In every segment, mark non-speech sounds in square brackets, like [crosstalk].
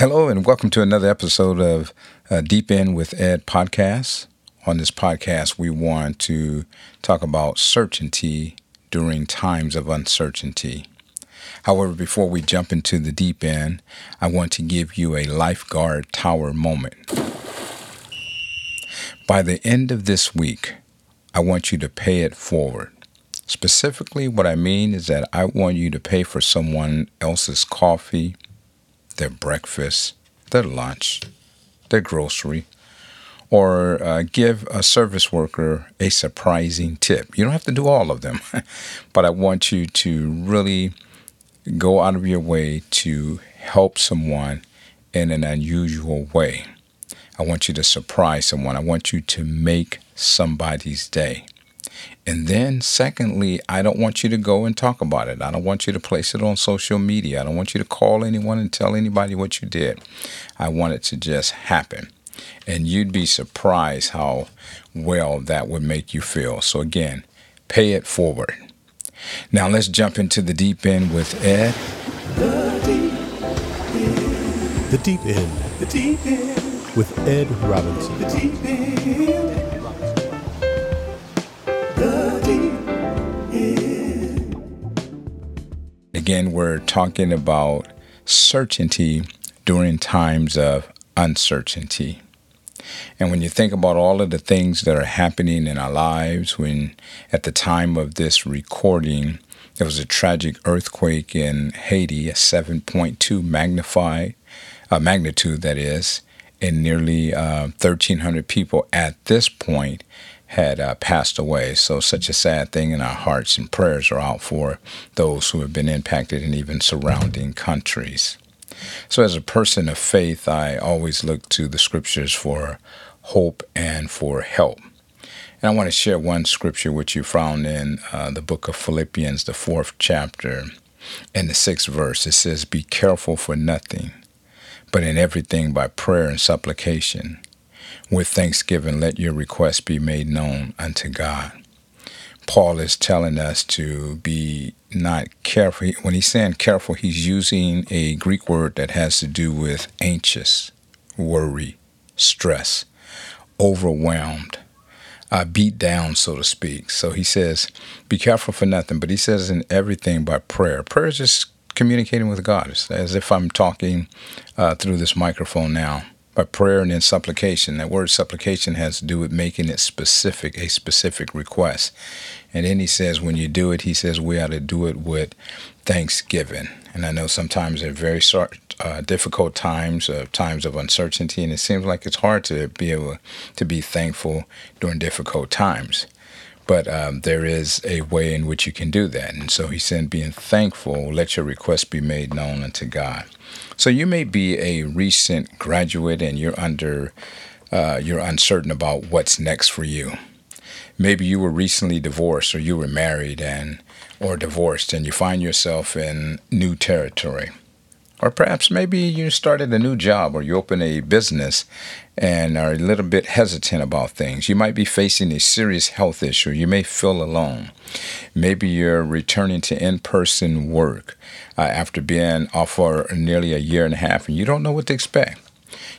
Hello, and welcome to another episode of uh, Deep End with Ed podcast. On this podcast, we want to talk about certainty during times of uncertainty. However, before we jump into the deep end, I want to give you a lifeguard tower moment. By the end of this week, I want you to pay it forward. Specifically, what I mean is that I want you to pay for someone else's coffee, their breakfast, their lunch, their grocery, or uh, give a service worker a surprising tip. You don't have to do all of them, [laughs] but I want you to really go out of your way to help someone in an unusual way. I want you to surprise someone. I want you to make somebody's day. And then, secondly, I don't want you to go and talk about it. I don't want you to place it on social media. I don't want you to call anyone and tell anybody what you did. I want it to just happen. And you'd be surprised how well that would make you feel. So, again, pay it forward. Now, let's jump into the deep end with Ed. The deep end. The Deep End The deep end. with Ed Robinson. The deep end. Again, we're talking about certainty during times of uncertainty. And when you think about all of the things that are happening in our lives, when at the time of this recording, there was a tragic earthquake in Haiti, a 7.2 magnified uh, magnitude, that is, and nearly uh, 1,300 people at this point had uh, passed away. So, such a sad thing, and our hearts and prayers are out for those who have been impacted in even surrounding countries. So, as a person of faith, I always look to the scriptures for hope and for help. And I want to share one scripture which you found in uh, the book of Philippians, the fourth chapter, and the sixth verse. It says, Be careful for nothing, but in everything by prayer and supplication. With thanksgiving, let your requests be made known unto God. Paul is telling us to be not careful. When he's saying careful, he's using a Greek word that has to do with anxious, worry, stress, overwhelmed, uh, beat down, so to speak. So he says, be careful for nothing, but he says in everything by prayer. Prayer is just communicating with God. It's as if I'm talking uh, through this microphone now by prayer and then supplication. That word supplication has to do with making it specific, a specific request. And then he says, when you do it, he says we ought to do it with thanksgiving. And I know sometimes they're very uh, difficult times, uh, times of uncertainty, and it seems like it's hard to be able to be thankful during difficult times. But um, there is a way in which you can do that. And so he said, being thankful, let your request be made known unto God. So you may be a recent graduate and you're under, uh, you're uncertain about what's next for you. Maybe you were recently divorced or you were married and or divorced and you find yourself in new territory. Or perhaps maybe you started a new job or you open a business and are a little bit hesitant about things. You might be facing a serious health issue. You may feel alone. Maybe you're returning to in person work uh, after being off for nearly a year and a half and you don't know what to expect.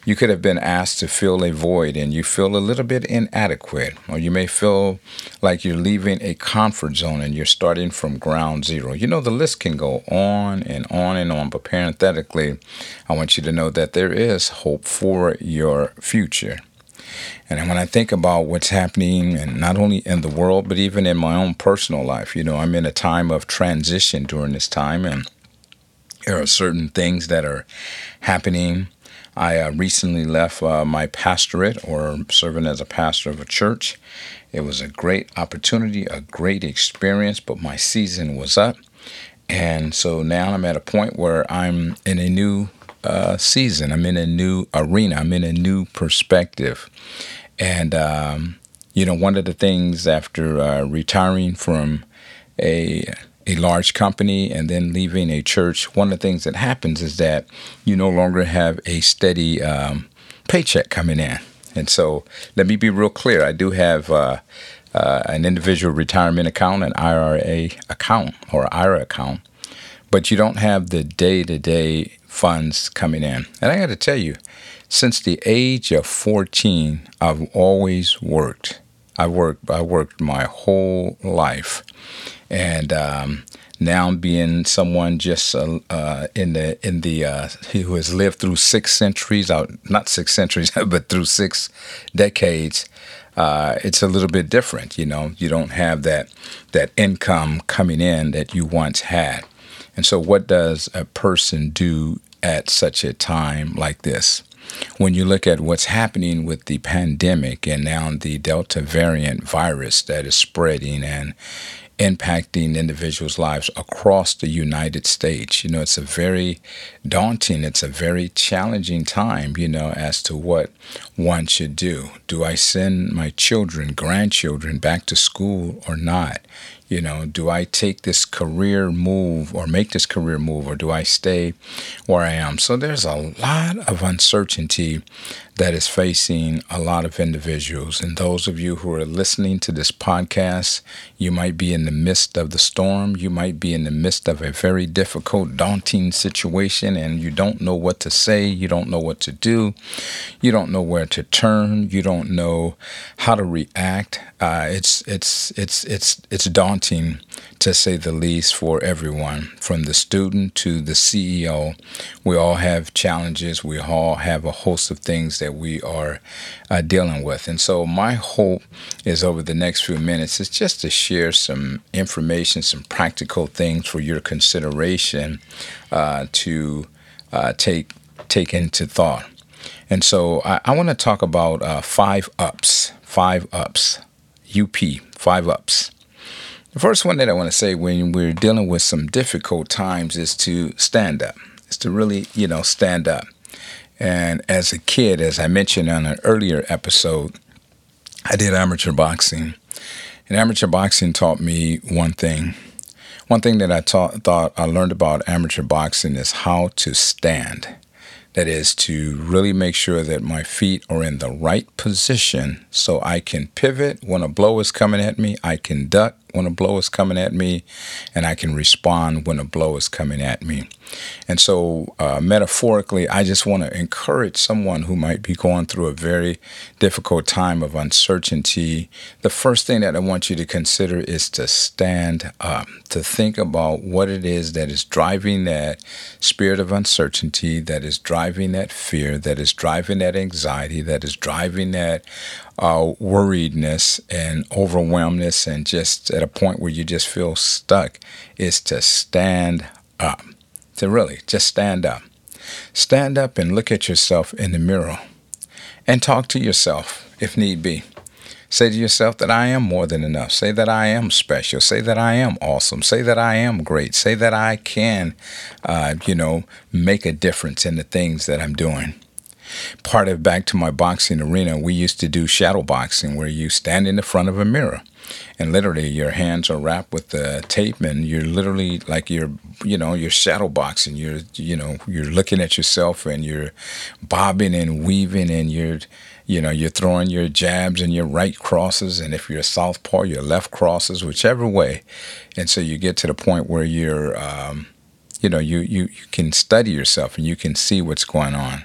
You could have been asked to fill a void and you feel a little bit inadequate, or you may feel like you're leaving a comfort zone and you're starting from ground zero. You know, the list can go on and on and on, but parenthetically, I want you to know that there is hope for your future. And when I think about what's happening, and not only in the world, but even in my own personal life, you know, I'm in a time of transition during this time, and there are certain things that are happening I uh, recently left uh, my pastorate or serving as a pastor of a church. It was a great opportunity, a great experience, but my season was up. And so now I'm at a point where I'm in a new uh, season. I'm in a new arena. I'm in a new perspective. And, um, you know, one of the things after uh, retiring from a a large company and then leaving a church, one of the things that happens is that you no longer have a steady um, paycheck coming in. And so let me be real clear. I do have uh, uh, an individual retirement account, an IRA account or IRA account, but you don't have the day to day funds coming in. And I got to tell you, since the age of 14, I've always worked. I worked. I worked my whole life, and um, now being someone just uh, uh, in the in the uh, who has lived through six centuries, out not six centuries, [laughs] but through six decades. Uh, it's a little bit different, you know. You don't have that that income coming in that you once had, and so what does a person do at such a time like this? when you look at what's happening with the pandemic and now the Delta variant virus that is spreading and impacting individuals' lives across the United States. You know, it's a very daunting, it's a very challenging time, you know, as to what one should do. Do I send my children, grandchildren back to school or not? You know, do I take this career move or make this career move or do I stay where I am? So there's a lot of uncertainty that is facing a lot of individuals. And those of you who are listening to this podcast, you might be in the midst of the storm. You might be in the midst of a very difficult, daunting situation, and you don't know what to say. You don't know what to do. You don't know where to turn. You don't know how to react. Uh, it's it's it's it's it's daunting to say the least for everyone, from the student to the CEO. We all have challenges. We all have a host of things that we are uh, dealing with, and so my hope is over the next few minutes is just to share some information, some practical things for your consideration uh, to uh, take take into thought. And so I, I want to talk about uh, five ups, five ups UP, five ups. The first one that I want to say when we're dealing with some difficult times is to stand up, is to really, you know, stand up. And as a kid, as I mentioned on an earlier episode, I did amateur boxing. And amateur boxing taught me one thing. One thing that I thought I learned about amateur boxing is how to stand. That is to really make sure that my feet are in the right position so I can pivot when a blow is coming at me, I can duck when a blow is coming at me, and I can respond when a blow is coming at me. And so, uh, metaphorically, I just want to encourage someone who might be going through a very difficult time of uncertainty. The first thing that I want you to consider is to stand up, to think about what it is that is driving that spirit of uncertainty, that is driving that fear, that is driving that anxiety, that is driving that uh, worriedness and overwhelmness, and just at a point where you just feel stuck, is to stand up. To really just stand up. Stand up and look at yourself in the mirror and talk to yourself if need be. Say to yourself that I am more than enough. Say that I am special. Say that I am awesome. Say that I am great. Say that I can, uh, you know, make a difference in the things that I'm doing part of back to my boxing arena, we used to do shadow boxing where you stand in the front of a mirror and literally your hands are wrapped with the tape and you're literally like you're you know you're shadow boxing. You're you know you're looking at yourself and you're bobbing and weaving and you're you know you're throwing your jabs and your right crosses. And if you're a southpaw your left crosses whichever way. And so you get to the point where you're um, you know you, you you can study yourself and you can see what's going on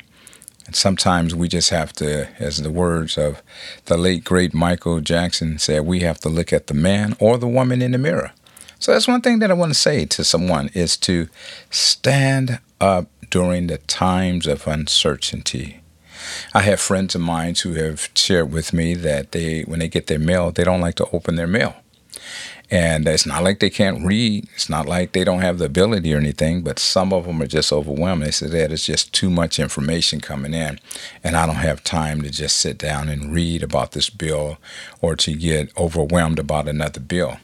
and sometimes we just have to, as the words of the late great Michael Jackson said, we have to look at the man or the woman in the mirror. So that's one thing that I want to say to someone is to stand up during the times of uncertainty. I have friends of mine who have shared with me that they, when they get their mail, they don't like to open their mail. And it's not like they can't read. It's not like they don't have the ability or anything, but some of them are just overwhelmed. They say that it's just too much information coming in, and I don't have time to just sit down and read about this bill or to get overwhelmed about another bill.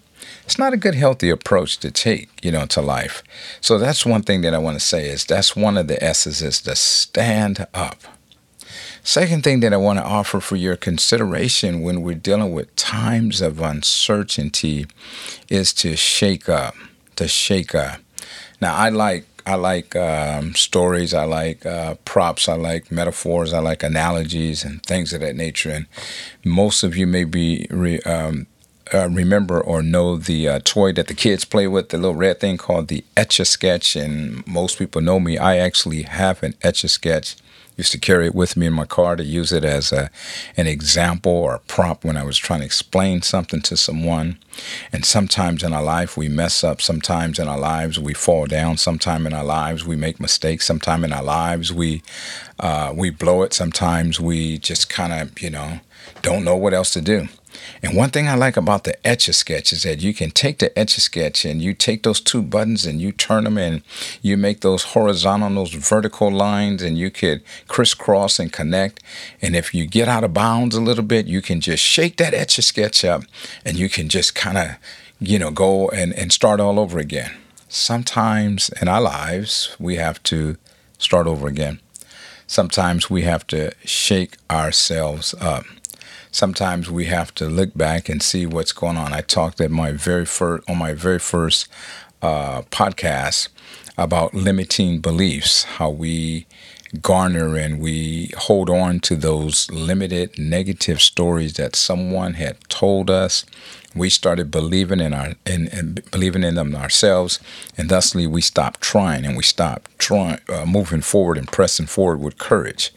It's not a good, healthy approach to take, you know, to life. So that's one thing that I want to say is that's one of the S's is to stand up. Second thing that I want to offer for your consideration when we're dealing with times of uncertainty is to shake up, to shake up. Now, I like I like um, stories. I like uh, props. I like metaphors. I like analogies and things of that nature. And most of you may be re, um, uh, remember or know the uh, toy that the kids play with, the little red thing called the Etch a Sketch. And most people know me. I actually have an Etch a Sketch. Used to carry it with me in my car to use it as a, an example or a prop when I was trying to explain something to someone. And sometimes in our life we mess up. Sometimes in our lives we fall down. Sometimes in our lives we make mistakes. Sometimes in our lives we uh, we blow it. Sometimes we just kind of you know don't know what else to do. And one thing I like about the Etch a Sketch is that you can take the Etch a Sketch and you take those two buttons and you turn them and you make those horizontal, those vertical lines, and you could crisscross and connect. And if you get out of bounds a little bit, you can just shake that Etch a Sketch up and you can just kind of, you know, go and, and start all over again. Sometimes in our lives, we have to start over again. Sometimes we have to shake ourselves up sometimes we have to look back and see what's going on. I talked at my very first on my very first uh, podcast about limiting beliefs, how we garner and we hold on to those limited negative stories that someone had told us we started believing in our in, in believing in them ourselves, and thusly we stopped trying and we stopped trying uh, moving forward and pressing forward with courage.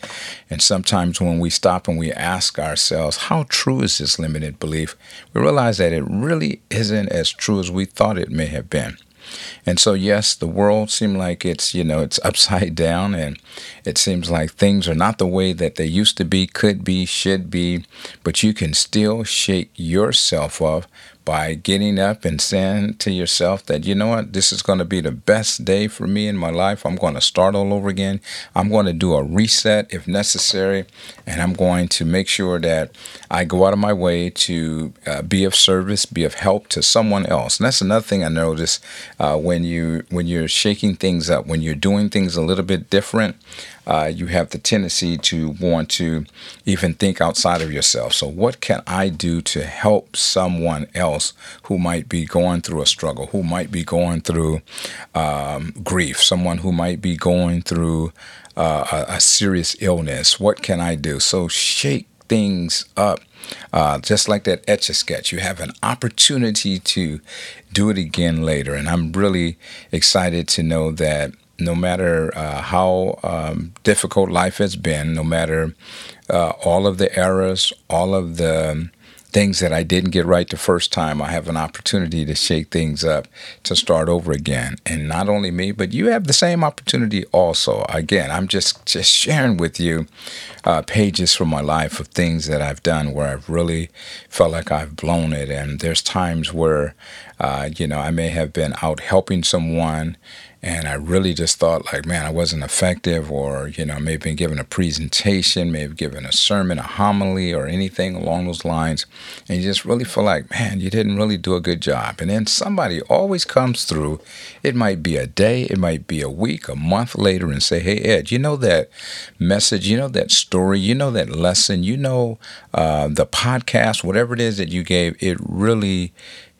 And sometimes when we stop and we ask ourselves, how true is this limited belief? We realize that it really isn't as true as we thought it may have been. And so, yes, the world seems like it's, you know, it's [laughs] upside down and it seems like things are not the way that they used to be, could be, should be, but you can still shake yourself up by getting up and saying to yourself that, you know what, this is going to be the best day for me in my life. I'm going to start all over again. I'm going to do a reset if necessary. And I'm going to make sure that I go out of my way to uh, be of service, be of help to someone else. And that's another thing I notice uh, when you when you're shaking things up, when you're doing things a little bit different uh, you have the tendency to want to even think outside of yourself. So, what can I do to help someone else who might be going through a struggle, who might be going through um, grief, someone who might be going through uh, a, a serious illness? What can I do? So, shake things up. Uh, just like that etch a sketch, you have an opportunity to do it again later. And I'm really excited to know that no matter uh, how um, difficult life has been, no matter uh, all of the errors, all of the things that I didn't get right the first time, I have an opportunity to shake things up to start over again. And not only me, but you have the same opportunity also. Again, I'm just just sharing with you uh, pages from my life of things that I've done where I've really felt like I've blown it. And there's times where, uh, you know, I may have been out helping someone and I really just thought like, man, I wasn't effective, or you know, maybe been given a presentation, maybe given a sermon, a homily, or anything along those lines, and you just really feel like, man, you didn't really do a good job. And then somebody always comes through. It might be a day, it might be a week, a month later, and say, hey, Ed, you know that message, you know that story, you know that lesson, you know uh, the podcast, whatever it is that you gave, it really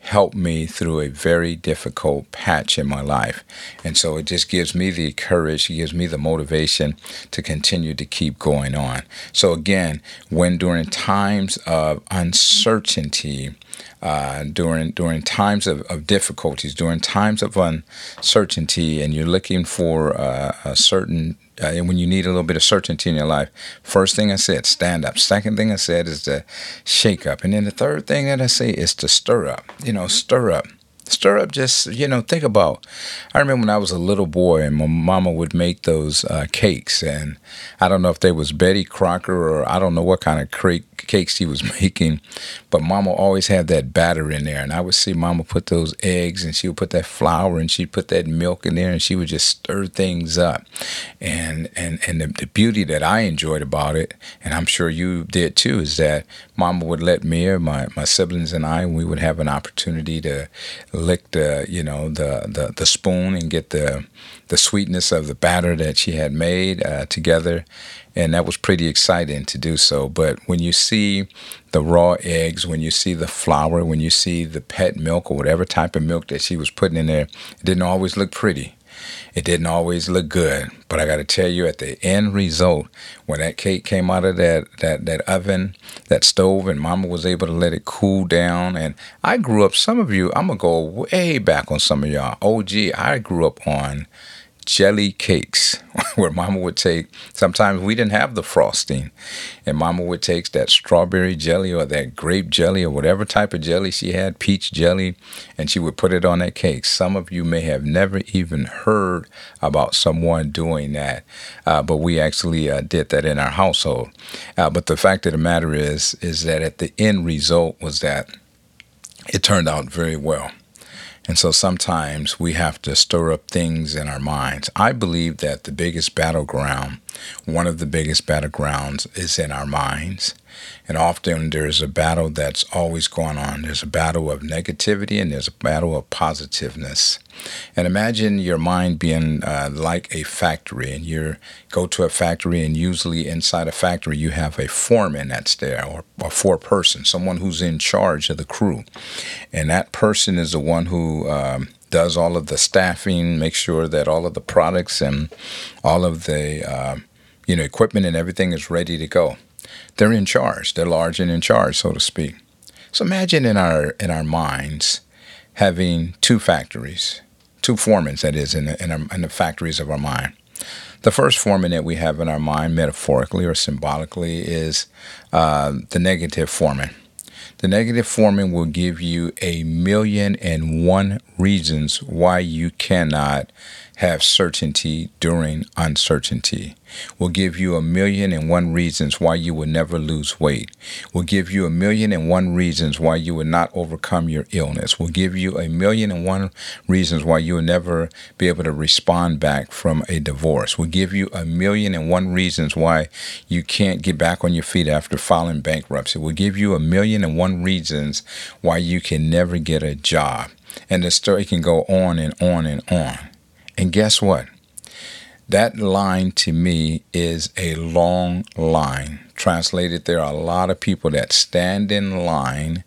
helped me through a very difficult patch in my life. And so it just gives me the courage, gives me the motivation to continue to keep going on. So, again, when during times of uncertainty, uh, during during times of, of difficulties, during times of uncertainty, and you're looking for uh, a certain uh, and when you need a little bit of certainty in your life, first thing I said, stand up. Second thing I said is to shake up. And then the third thing that I say is to stir up. You know, stir up stir up just you know think about i remember when i was a little boy and my mama would make those uh, cakes and i don't know if they was betty crocker or i don't know what kind of cakes she was [laughs] making but mama always had that batter in there. And i would see mama put those eggs and she would put that flour and she'd put that milk in there and she would just stir things up. And and and the, the beauty that i enjoyed about it and i'm sure you did too is that mama would let me or my, my siblings and i we would have an opportunity to lick the you know the, the the spoon and get the the sweetness of the batter that she had made uh, together, and that was pretty exciting to do so. But when you see the raw eggs, when you see the flour, when you see the pet milk or whatever type of milk that she was putting in there, it didn't always look pretty. It didn't always look good, but I got to tell you, at the end result, when that cake came out of that, that, that oven, that stove, and Mama was able to let it cool down. And I grew up, some of you, I'm to go way back on some of y'all. OG, I grew up on jelly cakes [laughs] where mama would take. Sometimes we didn't have the frosting and mama would take that strawberry jelly or that grape jelly or whatever type of jelly she had peach jelly and she would put it on that cake. Some of you may have never even heard about someone doing that uh, but we actually uh, did that in our household. Uh, but the fact of the matter is is that at the end result was that it turned out very well and so sometimes we have to stir up things in our minds. I believe that the biggest battleground, one of the biggest battlegrounds, is in our minds. And often there's a battle that's always going on. There's a battle of negativity and there's a battle of positiveness. And imagine your mind being uh, like a factory, and you go to a factory, and usually inside a factory you have a foreman that's there, or a four person, someone who's in charge of the crew, and that person is the one who um, does all of the staffing, makes sure that all of the products and all of the uh, you know equipment and everything is ready to go. They're in charge. They're large and in charge, so to speak. So imagine in our in our minds having two factories two foremans, that is, in the, in, our, in the factories of our mind. The first foreman that we have in our mind, metaphorically or symbolically, is uh, the negative foreman. The negative foreman will give you a million and one reasons why you cannot have certainty during uncertainty. We'll give you a million and one reasons why you will never lose weight. We'll give you a million and one reasons why you will not overcome your illness. We'll give you a million and one reasons why you will never be able to respond back from a divorce. We'll give you a million and one reasons why you can't get back on your feet after filing bankruptcy. We'll give you a million and one reasons why you can never get a job. And the story can go on and on and on. And guess what? That line to me is a long line. Translated, there are a lot of people that stand in line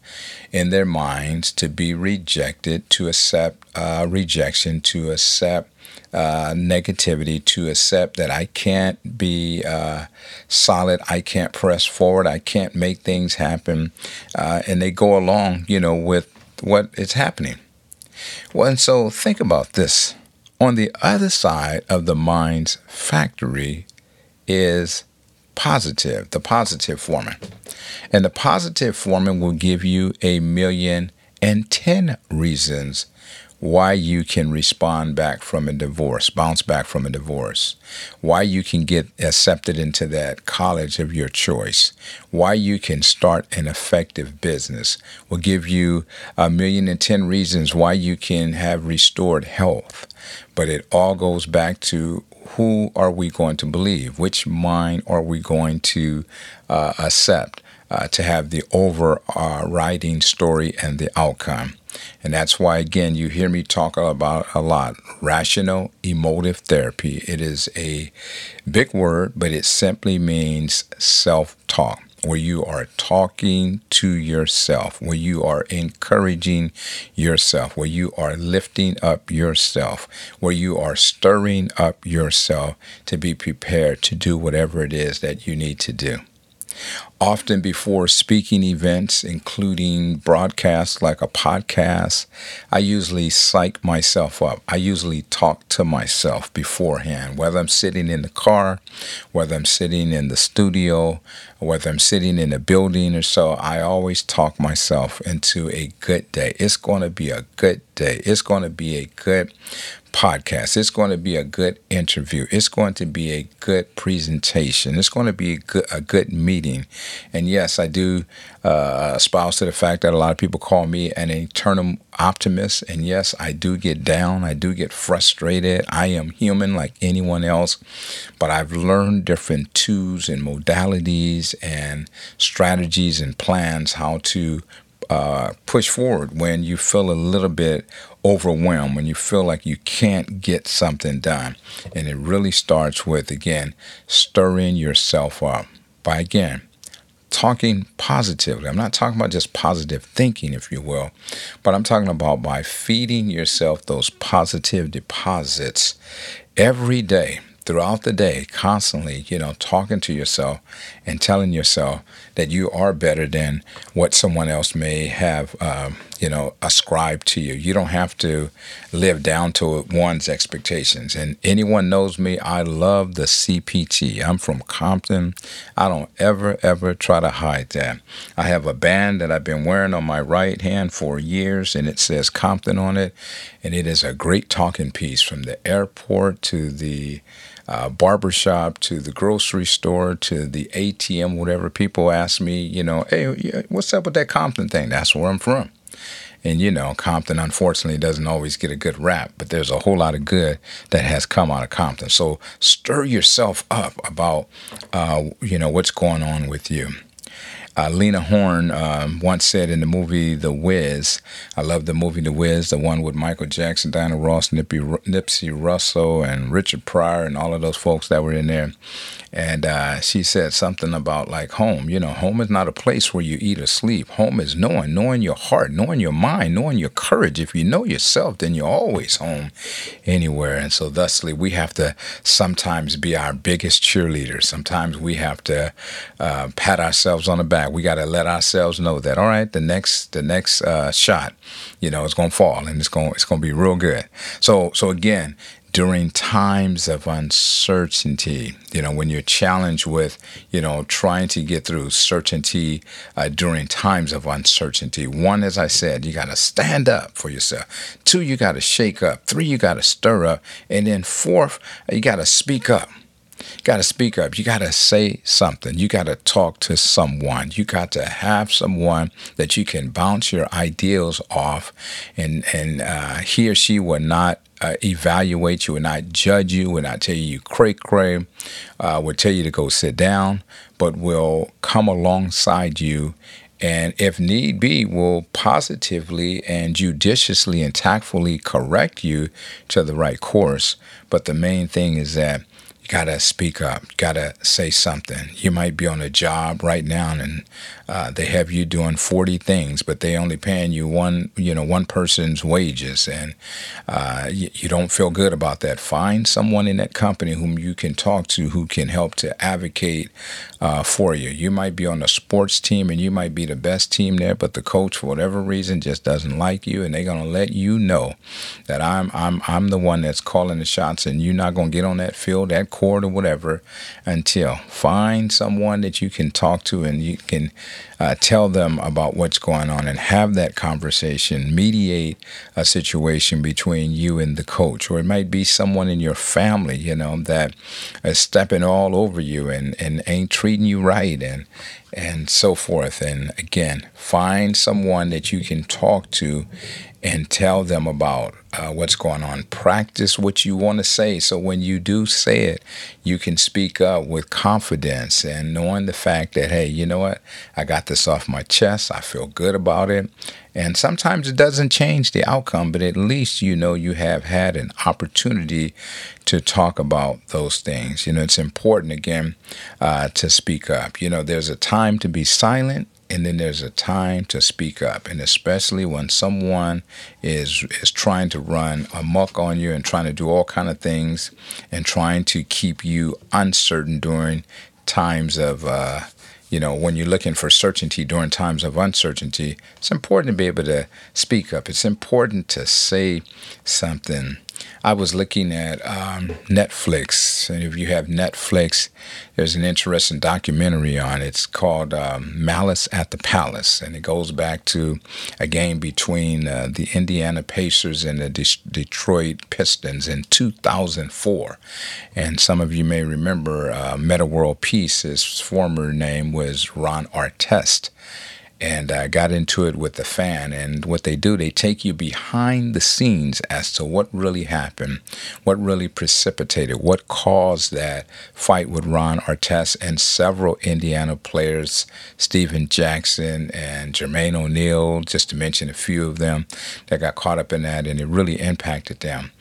in their minds to be rejected, to accept uh, rejection, to accept uh, negativity, to accept that I can't be uh, solid, I can't press forward, I can't make things happen. Uh, and they go along, you know, with what is happening. Well, and so think about this on the other side of the mind's factory is positive, the positive foreman. And the positive foreman will give you a million and ten reasons why you can respond back from a divorce, bounce back from a divorce, why you can get accepted into that college of your choice, why you can start an effective business, will give you a million and ten reasons why you can have restored health. But it all goes back to who are we going to believe? Which mind are we going to uh, accept uh, to have the overriding story and the outcome? And that's why, again, you hear me talk about a lot rational emotive therapy. It is a big word, but it simply means self talk, where you are talking to yourself, where you are encouraging yourself, where you are lifting up yourself, where you are stirring up yourself to be prepared to do whatever it is that you need to do often before speaking events, including broadcasts like a podcast, I usually psych myself up. I usually talk to myself beforehand, whether I'm sitting in the car, whether I'm sitting in the studio, whether I'm sitting in a building or so. I always talk myself into a good day. It's going to be a good day. It's going to be a good podcast. It's going to be a good interview. It's going to be a good presentation. It's going to be a good, a good meeting. And yes, I do uh, espouse to the fact that a lot of people call me an eternal optimist. And yes, I do get down. I do get frustrated. I am human like anyone else. But I've learned different tools and modalities and strategies and plans how to uh, push forward when you feel a little bit overwhelmed, when you feel like you can't get something done. And it really starts with, again, stirring yourself up by, again, talking positively. I'm not talking about just positive thinking, if you will, but I'm talking about by feeding yourself those positive deposits every day throughout the day, constantly, you know, talking to yourself and telling yourself that you are better than what someone else may have, um, you know, ascribed to you. You don't have to live down to one's expectations. And anyone knows me, I love the CPT. I'm from Compton. I don't ever, ever try to hide that. I have a band that I've been wearing on my right hand for years, and it says Compton on it. And it is a great talking piece from the airport to the uh, barbershop to the grocery store to the ATM, whatever. People ask me, you know, hey, what's up with that Compton thing? That's where I'm from. And you know, Compton unfortunately doesn't always get a good rap, but there's a whole lot of good that has come out of Compton. So stir yourself up about, uh, you know, what's going on with you. Uh, Lena Horne um, once said in the movie The Wiz, I love the movie The Wiz, the one with Michael Jackson, Diana Ross, Nipsey Russell, and Richard Pryor, and all of those folks that were in there. And uh, she said something about like home. You know, home is not a place where you eat or sleep. Home is knowing, knowing your heart, knowing your mind, knowing your courage. If you know yourself, then you're always home anywhere. And so, thusly, we have to sometimes be our biggest cheerleaders. Sometimes we have to uh, pat ourselves on the back. We got to let ourselves know that all right, the next the next uh, shot, you know, it's gonna fall and it's gonna it's gonna be real good. So so again, during times of uncertainty, you know, when you're challenged with, you know, trying to get through certainty uh, during times of uncertainty. One, as I said, you got to stand up for yourself. Two, you got to shake up. Three, you got to stir up. And then fourth, you got to speak up. You got to speak up. You got to say something. You got to talk to someone. You got to have someone that you can bounce your ideals off, and and uh, he or she will not uh, evaluate you, will not judge you, will not tell you you cray cray, uh, will tell you to go sit down, but will come alongside you and if need be, will positively and judiciously and tactfully correct you to the right course. But the main thing is that gotta speak up, gotta say something. You might be on a job right now and uh, they have you doing 40 things, but they only paying you one, you know, one person's wages, and uh, you, you, don't feel good about that. Find someone in that company whom you can talk to who can help to advocate uh, for you. You might be on a sports team and you might be the best team there, but the coach, for whatever reason, just doesn't like you, and they're gonna let you know that I'm I'm I'm the one that's calling the shots, and you're not gonna get on that field, that court, or whatever, until find someone that you can talk to and you can uh, tell them about what's going on and have that conversation, mediate a situation between you and the coach, or it might be someone in your family, you know, that is stepping all over you and, and ain't treating you right and and so forth. And again, find someone that you can talk to and tell them about uh, what's going on. Practice what you want to say. So when you do say it, you can speak up with confidence and knowing the fact that, hey, you know what? I got this off my chest. I feel good about it. And sometimes it doesn't change the outcome, but at least you know you have had an opportunity to talk about those things. You know, it's important, again, uh, to speak up. You know, there's a time to be silent and then there's a time to speak up. And especially when someone is is trying to run amok on you and trying to do all kind of things and trying to keep you uncertain during times of uh, you know when you're looking for certainty during times of uncertainty it's important to be able to speak up. It's important to say something I was looking at um, Netflix, and if you have Netflix, there's an interesting documentary on it. It's called um, Malice at the Palace, and it goes back to a game between uh, the Indiana Pacers and the De- Detroit Pistons in 2004. And some of you may remember uh, Metta World Peace, his former name was Ron Artest and I got into it with the fan. And what they do, they take you behind the scenes as to what really happened, what really precipitated, what caused that fight with Ron Artest and several Indiana players, Stephen Jackson and Jermaine O'Neal, just to mention a few of them that got caught up in that, and it really impacted them.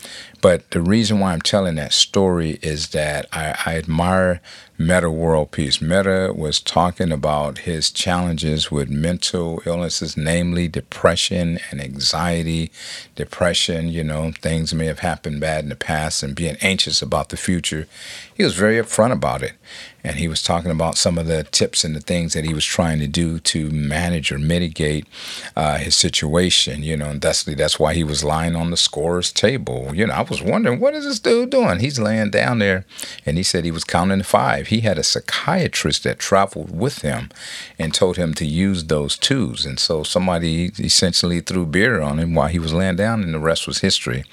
But the reason why I'm telling that story is that I, I admire Metta World Peace. Meta was talking about his challenges with mental illnesses, namely depression and anxiety. Depression, you know, things may have happened bad in the past and being anxious about the future. He was very upfront about it. And he was talking about some of the tips and the things that he was trying to do to manage or mitigate uh, his situation, you know, and thusly that's why he was lying on the scorer's table. You know, I was wondering, what is this dude doing? He's laying down there and he said he was counting five. He had a psychiatrist that traveled with him and told him to use those twos. And so somebody essentially threw beer on him while he was laying down, and the rest was history.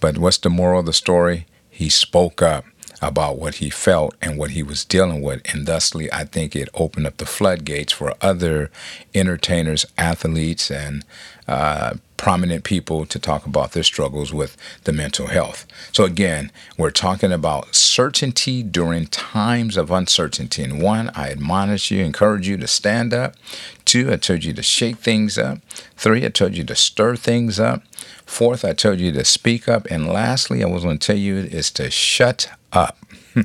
But what's the moral of the story? He spoke up about what he felt and what he was dealing with. And thusly, I think it opened up the floodgates for other entertainers, athletes, and uh, prominent people to talk about their struggles with the mental health. So, again, we're talking about certainty during times of uncertainty. And one, I admonish you, encourage you to stand up. Two, I told you to shake things up. Three, I told you to stir things up. Fourth, I told you to speak up. And lastly, I was going to tell you is to shut up. [laughs]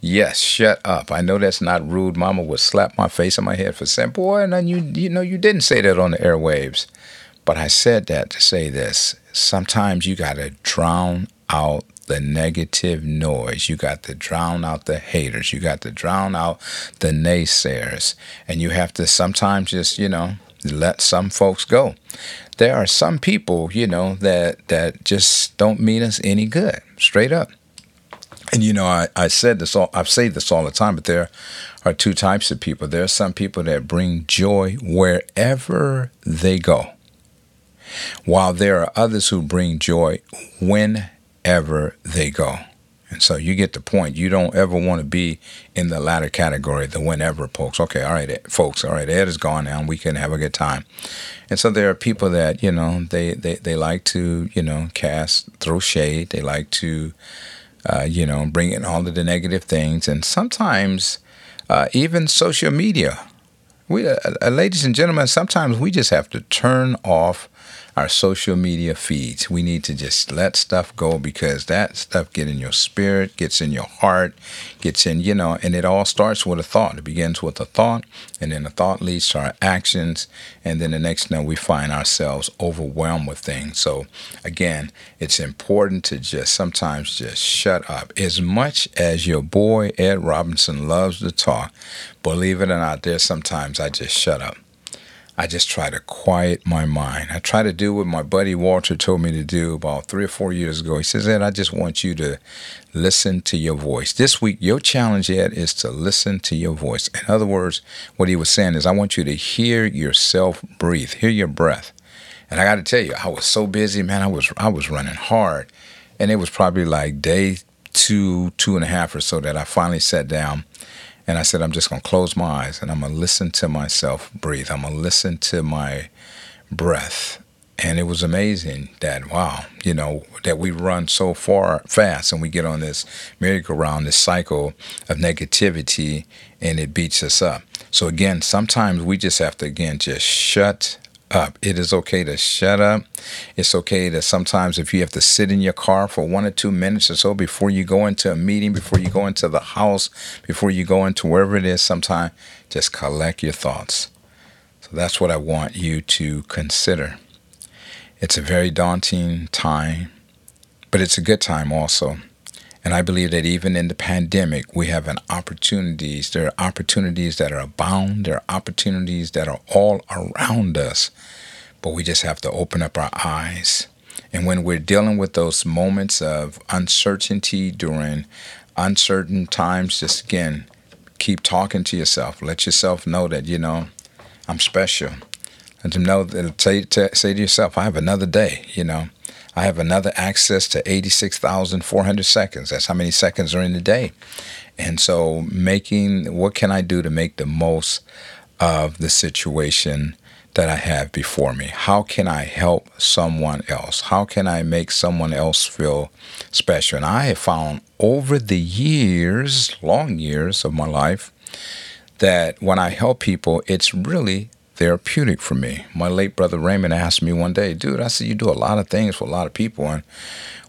yes, shut up. I know that's not rude. Mama would slap my face on my head for saying, "Boy, and you you know you didn't say that on the airwaves." But I said that to say this. Sometimes you got to drown out the negative noise. You got to drown out the haters. You got to drown out the naysayers. And you have to sometimes just, you know, let some folks go. There are some people, you know, that that just don't mean us any good. Straight up. And you know, I, I said this all I've said this all the time, but there are two types of people. There are some people that bring joy wherever they go. While there are others who bring joy whenever they go. And so you get the point. You don't ever want to be in the latter category, the whenever folks. Okay, all right, folks, all right, Ed is gone now. We can have a good time. And so there are people that, you know, they, they, they like to, you know, cast, throw shade. They like to, uh, you know, bring in all of the negative things. And sometimes uh, even social media. We, uh, uh ladies and gentlemen, sometimes we just have to turn off our social media feeds. We need to just let stuff go because that stuff get in your spirit, gets in your heart, gets in, you know, and it all starts with a thought. It begins with a thought, and then the thought leads to our actions, and then the next thing we find ourselves overwhelmed with things. So again, it's important to just sometimes just shut up. As much as your boy Ed Robinson loves to talk, believe it or not, there's sometimes I just shut up. I just try to quiet my mind. I try to do what my buddy Walter told me to do about three or four years ago. He says, Ed, I just want you to listen to your voice. This week, your challenge, Ed, is to listen to your voice. In other words, what he was saying is, I want you to hear yourself breathe, hear your breath. And I got to tell you, I was so busy, man. I was I was running hard, and it was probably like day two, two and a half or so that I finally sat down and I said, I'm just going to close my eyes and I'm going to listen to myself breathe. I'm going to listen to my breath. And it was amazing that, wow, you know, that we run so far fast and we get on this merry-go-round, this cycle of negativity, and it beats us up. So, again, sometimes we just have to, again, just shut up. It is okay to shut up. It's okay to sometimes, if you have to sit in your car for one or two minutes or so before you go into a meeting, before you go into the house, before you go into wherever it is, sometime just collect your thoughts. So that's what I want you to consider. It's a very daunting time, but it's a good time also. And I believe that even in the pandemic, we have an opportunities. There are opportunities that are abound. There are opportunities that are all around us. But we just have to open up our eyes. And when we're dealing with those moments of uncertainty during uncertain times, just again, keep talking to yourself. Let yourself know that, you know, I'm special. And to know that, say to, say to yourself, I have another day, you know. I have another access to 86,400 seconds. That's how many seconds are in the day. And so, making what can I do to make the most of the situation that I have before me? How can I help someone else? How can I make someone else feel special? And I have found over the years, long years of my life, that when I help people, it's really therapeutic for me. My late brother Raymond asked me one day, dude, I said, you do a lot of things for a lot of people, and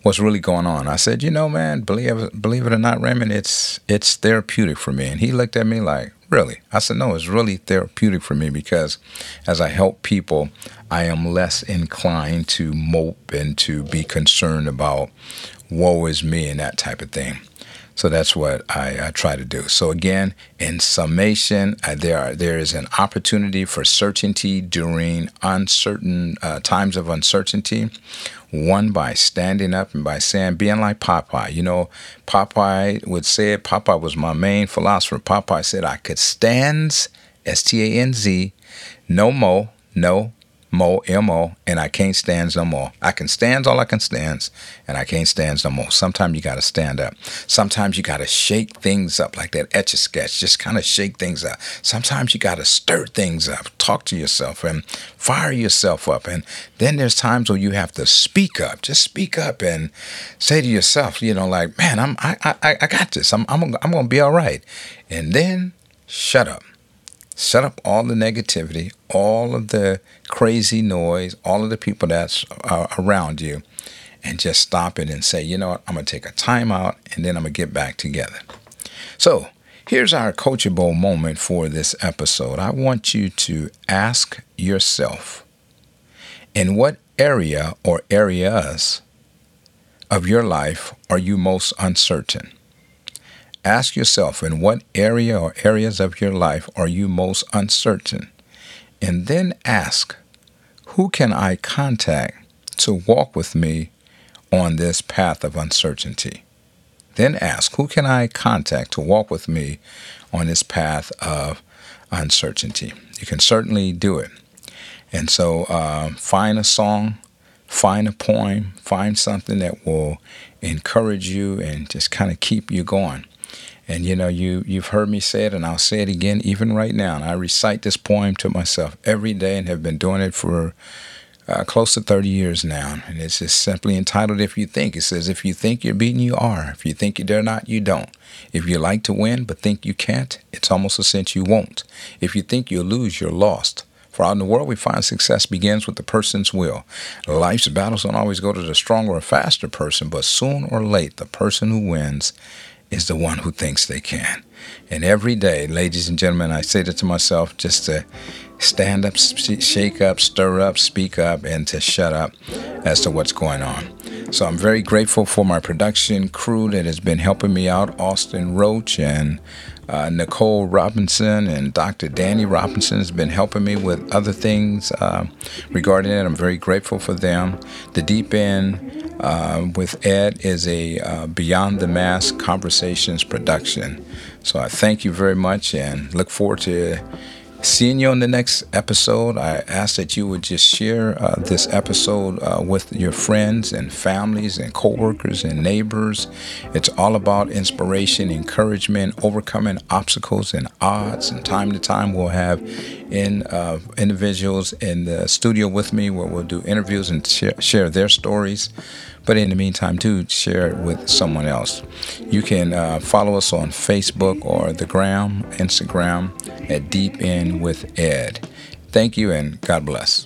what's really going on? I said, you know, man, believe it, believe it or not, Raymond, it's it's therapeutic for me. And he looked at me like, really? I said, no, it's really therapeutic for me because as I help people, I am less inclined to mope and to be concerned about woe is me and that type of thing. So that's what I, I, try to do. So again, in summation, uh, there are, there is an opportunity for certainty during uncertain uh, times of uncertainty. One by standing up and by saying, being like Popeye. You know, Popeye would say it. Popeye was my main philosopher. Popeye said I could stands, S T A N Z, no mo, no mo mo and i can't stand no more. I can stand all i can stand and i can't stand no more. Sometimes you got to stand up. Sometimes you got to shake things up like that etch a sketch. Just kind of shake things up. Sometimes you got to stir things up. Talk to yourself and fire yourself up. And then there's times where you have to speak up. Just speak up and say to yourself you know like man i'm i i, I got this. I'm i'm, I'm gonna be all right. And then shut up Shut up all the negativity, all of the crazy noise, all of the people that's uh, around you, and just stop it and say, you know what, I'm going to take a time out and then I'm going to get back together. So, here's our coachable moment for this episode. I want you to ask yourself in what area or areas of your life are you most uncertain? Ask yourself in what area or areas of your life are you most uncertain? And then ask, who can I contact to walk with me on this path of uncertainty? Then ask, who can I contact to walk with me on this path of uncertainty? You can certainly do it. And so uh, find a song, find a poem, find something that will encourage you and just kind of keep you going. And you know, you you've heard me say it, and I'll say it again, even right now. And I recite this poem to myself every day, and have been doing it for uh, close to 30 years now. And it's just simply entitled "If You Think." It says, "If you think you're beaten, you are. If you think you dare not, you don't. If you like to win but think you can't, it's almost a cinch you won't. If you think you'll lose, you're lost." For out in the world, we find success begins with the person's will. Life's battles don't always go to the stronger or faster person, but soon or late, the person who wins is the one who thinks they can. And every day, ladies and gentlemen, I say that to myself just to stand up, shake up, stir up, speak up, and to shut up as to what's going on. So I'm very grateful for my production crew that has been helping me out Austin Roach and uh, Nicole Robinson and Dr. Danny Robinson has been helping me with other things uh, regarding it. I'm very grateful for them. The Deep End uh, with Ed is a uh, Beyond the Mask Conversations production. So I thank you very much and look forward to seeing you on the next episode. I ask that you would just share uh, this episode uh, with your friends and families and coworkers and neighbors. It's all about inspiration, encouragement, overcoming obstacles and odds. And time to time, we'll have in uh, individuals in the studio with me where we'll do interviews and share, share their stories. But in the meantime, do share it with someone else. You can uh, follow us on Facebook or the Gram, Instagram at Deep End with Ed. Thank you and God bless.